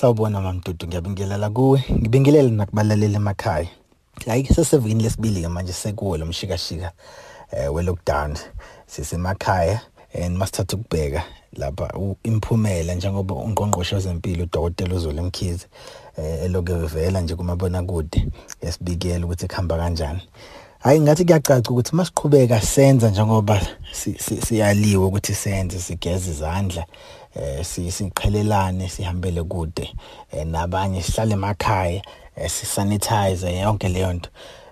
Sawubona mamdudu ngiyabingelela kuwe. Ngibingelele nakubalaleli emakhaya. Hayi sesevini lesibili ke manje sekuwo lo mshikashika eh we lockdown sisemakhaya and masithatha ukubheka lapha imphumela njengoba ungqongqoshe wezempilo udokotela uZulu Mkhize eh eloke vela nje kumabona kude yasibikela ukuthi kuhamba kanjani. Hayi ngathi kuyacaca ukuthi masiqhubeka senza njengoba siyaliwe ukuthi senze sigeze izandla eh siqhelelane sihambele kude eh, nabanye sihlale emakhaya eh, sisanitize yonke leyo nto.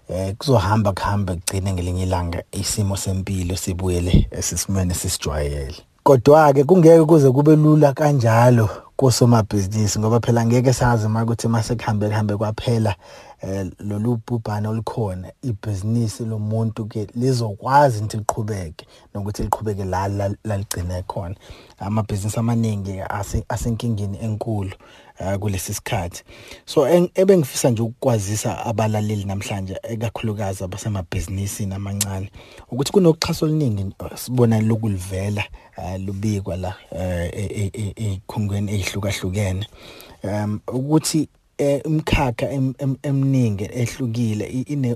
Eh kuzohamba kuhambe kugcine ngelinye ilanga isimo sempilo sibuyele esisimene sisijwayele. Kodwa ke kungeke kuze kube lula kanjalo kosomabhizinisi ngoba phela ngeke sazi uma ukuthi mase kuhambe kuhambe kwaphela eh lolu bhubhane olukhona ibhizinisi lomuntu ke lizokwazi ukuthi liqhubeke nokuthi liqhubeke la laligcine khona. Amabhizinisi amaningi asenkingeni enkulu. eh, kulesi sikhathi. So ebengifisa nje ukukwazisa abalaleli namhlanje ekakhulukazi abasemabhizinisini amancane ukuthi kunoxhaso oluningi sibona lokulivela eh, lubikwa la eikhungweni eh, ezihlukahlukene um ukuthi umkhakha eminingi ehlukile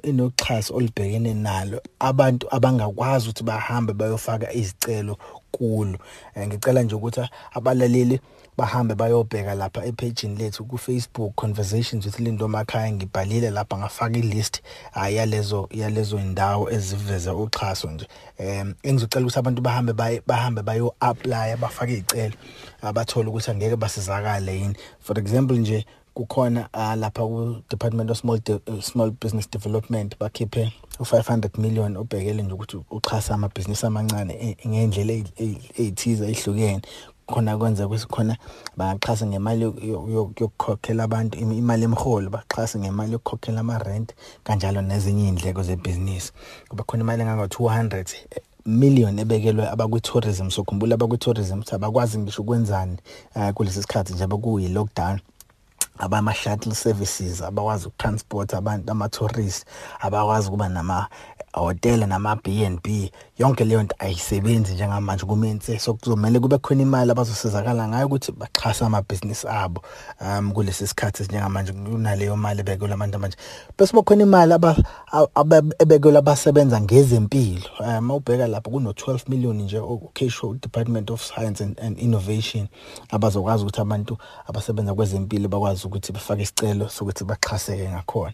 inoxhaso olubhekene nalo abantu abangakwazi ukuthi bahambe bayofaka izicelo kulo. Ngicela nje ukuthi abalaleli bahambe bayobheka lapha epagini lethu ku-Facebook Conversations with Lindo Makhaya. Ngibhalile lapha ngafaka ilist yalezo yalezo indawo eziveza uxhaso nje. Em engizocela ukuthi abantu bahambe bahambe bayo apply bafake izicelo abathola ukuthi angeke basizakale yini. For example nje kukhona uh, lapha ku Department of Small De Small Business Development bakhiphe u500 million obhekele nje ukuthi uxhasa amabhizinisi amancane ngendlela ezithize ezihlukene khona kwenza ukuthi khona baxhasa ngemali yokukhokhela abantu imali emholo baxhasa ngemali yokukhokhela ama rent kanjalo nezinye indleko zebhizinisi. Kuba khona imali enganga 200 million ebekelwe abakwi tourism sokhumbula abakwi tourism abakwazi ngisho ukwenzani uh, kulesi sikhathi nje bakuyi lockdown abama shuttle services abakwazi ukutransport abantu ama tourists abakwazi kuba nama hotela nama B&B yonke leyo nto ayisebenzi njengamanje kumenze so kuzomela kube khona imali abazosizakala ngayo ukuthi baxhasa amabhizinisi abo um kulesi sikhathi njengamanje kunaleyo mali ebekelwe abantu manje. Bese bakhona imali ebekelwe abasebenza ngezempilo. Um ubheka lapho kuno 12 million nje okhisho Department of Science and, and Innovation abazokwazi ukuthi abantu abasebenza kwezempilo bakwazi ukuthi bafake isicelo sokuthi baxhaseke ngakhona.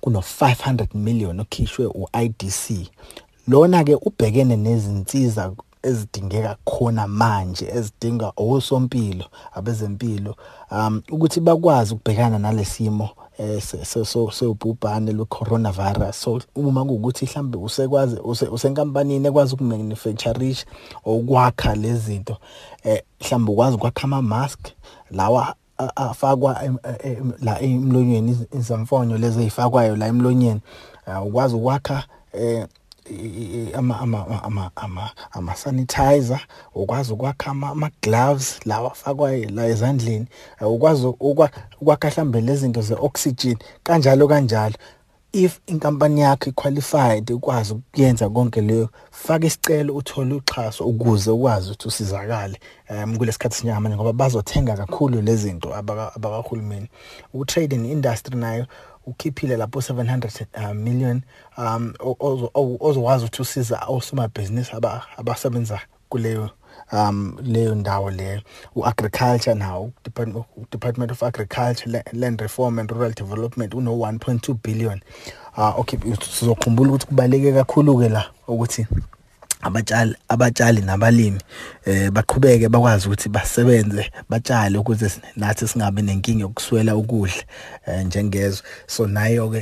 Kuno 500 million okhishwe uIDC lona ke ubhekene nezinsiza ezidingeka khona manje ezidinga osompilo abezempilo um ukuthi bakwazi ukubhekana nalesimo eh so sobhubhane lo coronavirus so uma kuukuthi mhlambe usekwazi usenkampanini ekwazi ukumanufactureisha okwakha lezi zinto eh mhlambe ukwazi ukwakha ama mask lawa afakwa la emlonyeni izamfonyo lezi ezifakwayo la emlonyeni ukwazi ukwakha eh ama ama ama ama ama sanitizer ukwazi ukwakha ama gloves lawa afakwayo la ezandleni ukwazi ukwakha mhlambe lezi zinto ze oxygen kanjalo kanjalo. If inkampani yakho iqualified ukwazi ukuyenza konke leyo faka isicelo uthole uxhaso ukuze ukwazi ukuthi usizakale um kulesikhathi sinjengamanje ngoba bazothenga kakhulu lezi zinto abakahulumeni. U-trading industry nayo ukhiphile lapho 700 uh, million um ozokwazi ukuthi usiza osomabhizinisi abasebenza kuleyo um leyo ndawo leyo uagriculture nawo department, department of agriculture land reform and rural development uno 1.2 billion. Uh okay sizokhumbula ukuthi kubaleke kakhulu ke la ukuthi abatshali abatshali nabalimi eh baqhubeke bakwazi ukuthi basebenze batshale ukuze nathi singabe nenkinga yokuswela ukudla eh, njengezwe. So nayo ke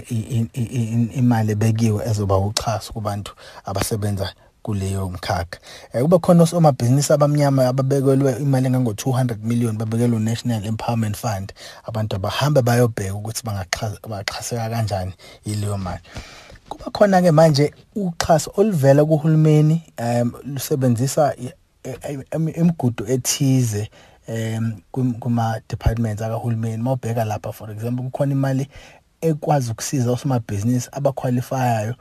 imali ebekiwe ezoba uxhaso kubantu abasebenza kuleyo mkhakha. Eh kuba khona osomabhizinisi abamnyama ababekelwe imali engango 200 million babekelwe National Empowerment Fund. Abantu abahamba bayobheka ukuthi bangaxhaseka kanjani ileyo mali. Kuba khona ke manje uxhaso oluvela kuhulumeni um lusebenzisa imigudu ethize um kuma departments akahulumeni. Mawubheka lapha for example kukhona imali ekwazi ukusiza osomabhizinisi abaqualifyayo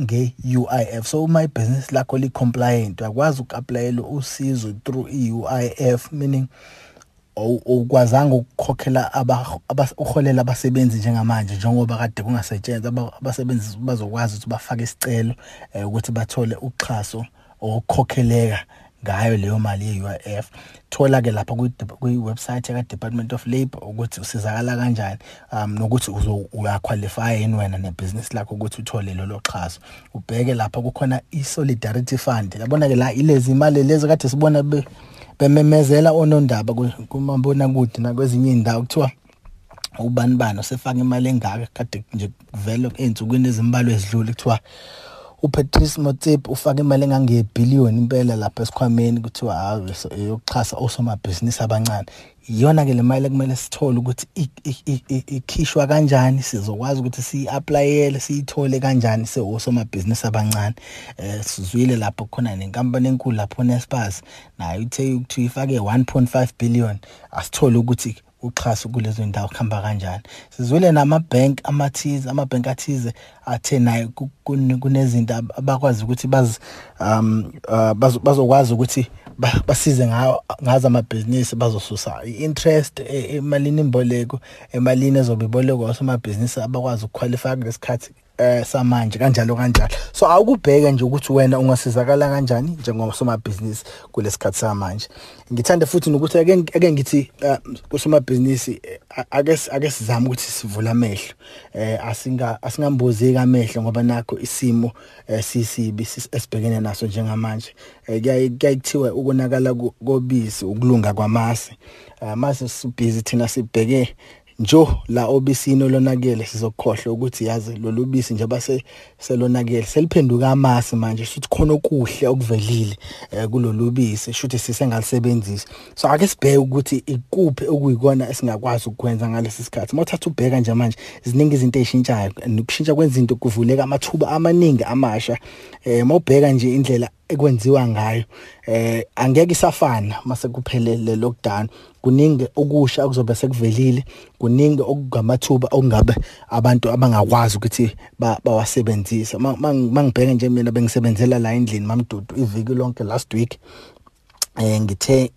nge-UIF so uma ibhizinisi lakho li-compliant uyakwazi uku-aplayela usizo through i-UIF meaning ukwazanga ukukhokhela uholela abasebenzi njengamanje njengoba kade kungasetshenzwa abasebenzi bazokwazi ukuthi bafake isicelo eh, ukuthi bathole uxhaso okukhokheleka ngayo leyo mali ye-UIF thola ke lapha kwi-website ka Department of Labour ukuthi usizakala kanjani um nokuthi uyaqualify yini wena nebhizinisi lakho ukuthi uthole lolo xhaso. Ubheke lapha kukhona i-solidarity fund. Yabona ke la ilezi imali lezi kade sibona bememezela onondaba kumabona kude nakwezinye indawo kuthiwa ubani bani osefaka imali engaka kade nje kuvela ey'nsukwini ezimbalwa ezidlule kuthiwa uPatrice Motsepe ufake imali engangebhiliyoni impela lapha esikhwameni kuthiwa hayi yokuxhasa osomabhizinisi abancane. Iyona ke le mali ekumele sithole ukuthi ikhishwa kanjani sizokwazi ukuthi siyi-aplayele siyithole kanjani sewosomabhizinisi abancane. Eh sizwile lapho khona nenkampani enkulu lapho Naspers nayo ithe ukuthi ifake 1.5 billion. Asithole ukuthi uxhaso kulezo ndawo kuhamba kanjani. Sizwile namabhenki amathize amabhenki athize athe naye kunezinto abakwazi ukuthi bazi um uh, bazokwazi ukuthi basize ngayo ngazo amabhizinisi bazosusa i-interest e, emalini imboleko emalini ezobe ibolekwa osomabhizinisi abakwazi ukuqualify kulesikhathi eh samanje kanjalo kanjalo. So awukubheka nje ukuthi wena ungasizakala kanjani njengosomabhizinisi kulesikhathi samanje. Ngithanda futhi nokuthi ake ake ngithi eh, kusomabhizinisi eh, ake ake sizame ukuthi sivule amehlo. Eh asinga asingambozeki amehlo ngoba nakho isimo sisibi esibhekene naso njengamanje. Kuyayithiwa ukunakala kobisi ukulunga kwamasi. Amasi sibhizi thina sibheke njo la obisini olonakele sizokhohlwa ukuthi yazi lolu bisi nje base selonakele seliphenduka amasi manje futhi khona okuhle okuvelile eh, kulolu bisi shuthi sisengalisebenzisa so ake sibheke ukuthi ikuphi okuyikona esingakwazi ukwenza ngalesi sikhathi. Mawuthatha ubheka nje manje ziningi izinto ezishintshayo nokushintsha kwezinto kuvuleka amathuba amaningi amasha. Eh mawubheka nje indlela ekwenziwa ngayo eh angeke isafana mase kuphelele lockdown. Kuningi okusha okuzobe sekuvelile kuningi okugamathuba okungabe abantu abangakwazi ukuthi bawasebenzisa mangibheka nje mina bengisebenzela la endlini mamdudu iviki lonke last week eh ngithe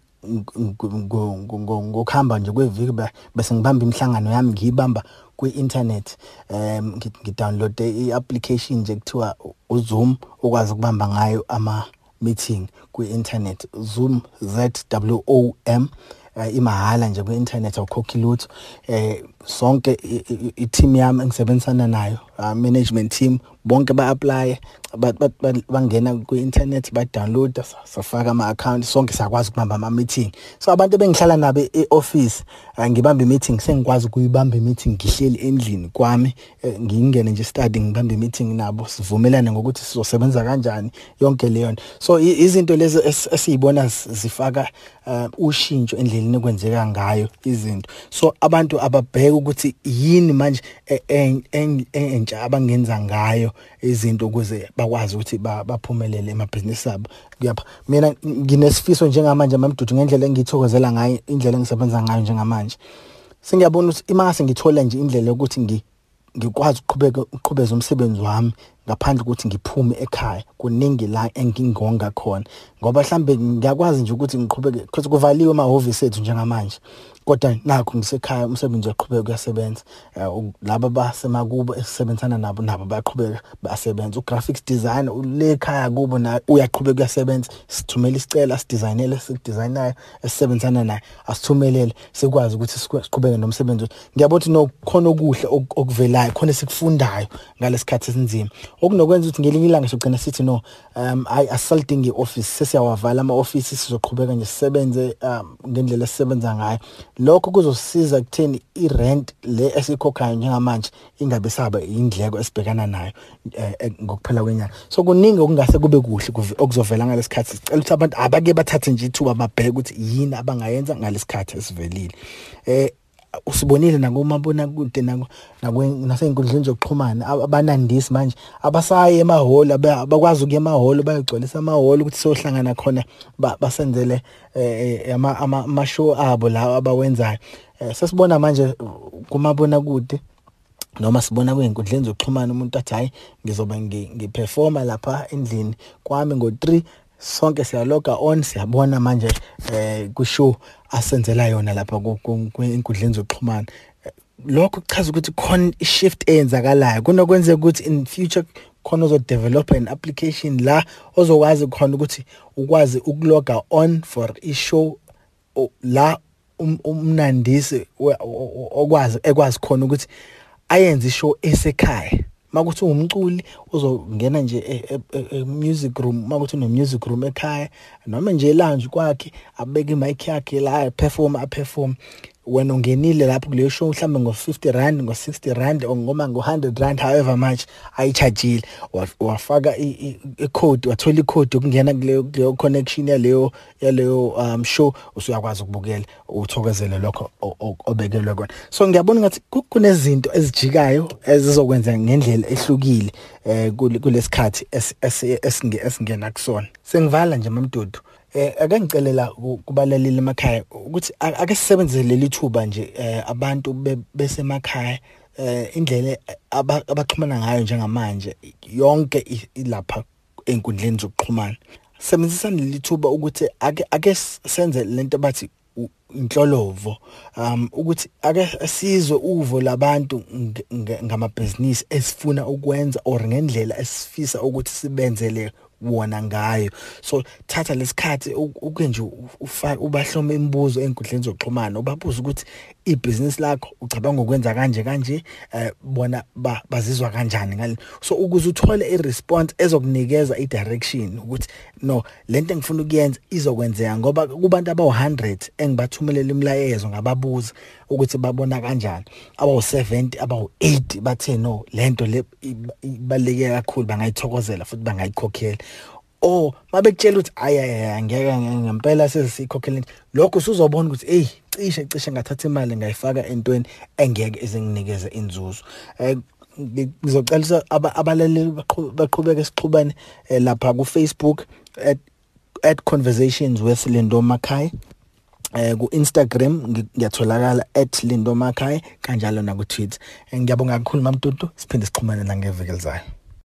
ngokuhamba nje kweviki bese ngibamba imihlangano yami ngiyibamba kwi-internet um ngidownloade i-application nje kuthiwa uZoom ukwazi ukubamba ngayo ama meeting kwi-internet Zoom Z W O M uh, imahala nje kwi-internet awukhokhi lutho eh sonke i-team yami engisebenzisana nayo uh, management team bonke ba-apply bangena kwi-internet ba-downloada safaka ama-account sonke siyakwazi ukubamba ama-meeting. So abantu ebengihlala nabo e-office ngibambe i-meeting sengikwazi ukuyibamba i-meeting ngihleli endlini kwami eh, ngingene nje study ngibambe i-meeting nabo sivumelane ngokuthi sizosebenza kanjani yonke leyo nto. So izinto lezi esiyibona zifaka uh, ushintsho endleleni kwenzeka ngayo izinto. So abantu ababheka ukuthi yini manje e, e, entsha abangenza ngayo izinto ukuze bakwazi ukuthi baphumelele emabhizinisi abo. Kuyapha mina nginesifiso njengamanje mamdudu ngendlela engithokozela ngayo indlela engisebenza ngayo njengamanje. Sengiyabona ukuthi imase ngithola nje indlela yokuthi ngikwazi ukuqhubeka uqhubeza umsebenzi wami ngaphandle ukuthi ngiphume ekhaya. Kuningi la engingonga khona. Ngoba mhlambe ngiyakwazi nje ukuthi ngiqhubeke because kuvaliwe amahhovisi ethu njengamanje. Kodwa nakho ngisekhaya umsebenzi uyaqhubeka kuyasebenza eh, laba basemakubo esisebenzana nabo nabo bayaqhubeka basebenza. Ugraphics designer ule ekhaya kubo na uyaqhubeka kuyasebenza sithumela isicelo sidesignele sidesignerayo esisebenzana naye asithumelele sikwazi ukuthi siqhubeke nomsebenzi ngiyabona ukuthi no khona okuhle okuvelayo khona sikufundayo ngalesikhathi esinzima. Okunokwenza ukuthi ngelinye ilanga sogcina sithi no um ayi asalidingi i-office sesiyawavala ama-office sizoqhubeka nje sisebenze um ngendlela esisebenza ngayo. Lokho kuzosisiza kutheni i-rent le esikhokhayo njengamanje ingabe saba indleko esibhekana nayo eh, eh, ngokuphela kwenyanga. So kuningi okungase kube kuhle okuzovela ngalesikhathi. Sicela ukuthi abantu abake bathathe nje ithuba babheke ukuthi yini abangayenza ngalesikhathi esivelile. Eh usibonile nakumabonakude nasey'nkundleni zokuxhumana abanandisi manje abasayi emahholo abakwazi ukuya emahholo bayogcwalisa amahholo ukuthi sohlangana khona basenzele eh, ama-show abo lawo abawenzayo. Eh, sesibona manje kumabonakude noma sibona kuy'nkundleni zokuxhumana umuntu athi hhayi ngizobe ngiperforma lapha endlini kwami ngo-three sonke siyaloga on siyabona manje eh kushow asenzela yona lapha kwinkundleni zokuxhumana. Lokho kuchaza ukuthi khona i-shift eyenzakalayo. Kunokwenzeka ukuthi in future khona uzodevelop an application la ozokwazi khona ukuthi ukwazi ukuloga on for i-show la um, umnandisi okwazi ekwazi khona ukuthi ayenze ishow esekhaya. Makuthi uwumculi uzongena nje e, e, e, music room makuthi une music room ekhaya noma nje lounge kwakhe abeke imic yakhe la perform a perform wena ungenile lapho kuleyo show mhlambe ngo50 rand ngo60 rand ngoma ngo100 rand however much ayichargeile wafaka icode wathola icode yokungena kuleyo kuleyo connection yaleyo yaleyo um show usuyakwazi ukubukela uthokozele lokho obekelwe kona. So ngiyabona ngathi kunezinto ezijikayo ezizokwenza ngendlela ehlukile eh kulesikhathi esingena kusona. Sengivala nje mamdudu. Eh ake ngicelela kubalaleli emakhaya ukuthi ake sisebenzise leli thuba nje eh, abantu besemakhaya eh indlela abaxhumana ngayo njengamanje yonke ilapha enkundleni zokuxhumana. Sebenzisa leli thuba ukuthi ake ake senze lento bathi inhlolovo um ukuthi ake sizwe uvo labantu ngamabhizinisi esifuna ukwenza or ngendlela esifisa ukuthi sibenzele wona ngayo so thatha lesikhathi uke nje ufake ubahlome imibuzo enkundleni zokuxhumana ubabuza ukuthi ibhizinisi lakho ucabanga ukwenza kanje kanje eh bona bazizwa kanjani ngale. So ukuze uthole iresponse ezokunikeza idirection ukuthi no lento engifuna ukuyenza izokwenzeka ngoba kubantu abawu100 engibathumelela imlayezo ngababuza ukuthi babona kanjani. Abawu70 abawu80 bathe no lento le ibaleke kakhulu bangayithokozela futhi bangayikhokhela. Oh mabekutshela ukuthi ayaya ngeke ngempela sesikhokhela lokho usuzobona ukuthi hey cishe cishe ngathatha imali ngayifaka entweni engeke izinginikeze inzuzo. Eh ngizocelisa abalaleli baqhubeka sixhubane eh, lapha ku Facebook at at conversations with Lindo Makai eh ku Instagram ngiyatholakala @lindomakhaya kanjalo na ku Twitter ngiyabonga kakhulu mamtutu siphinde sixhumane la ngeviki elizayo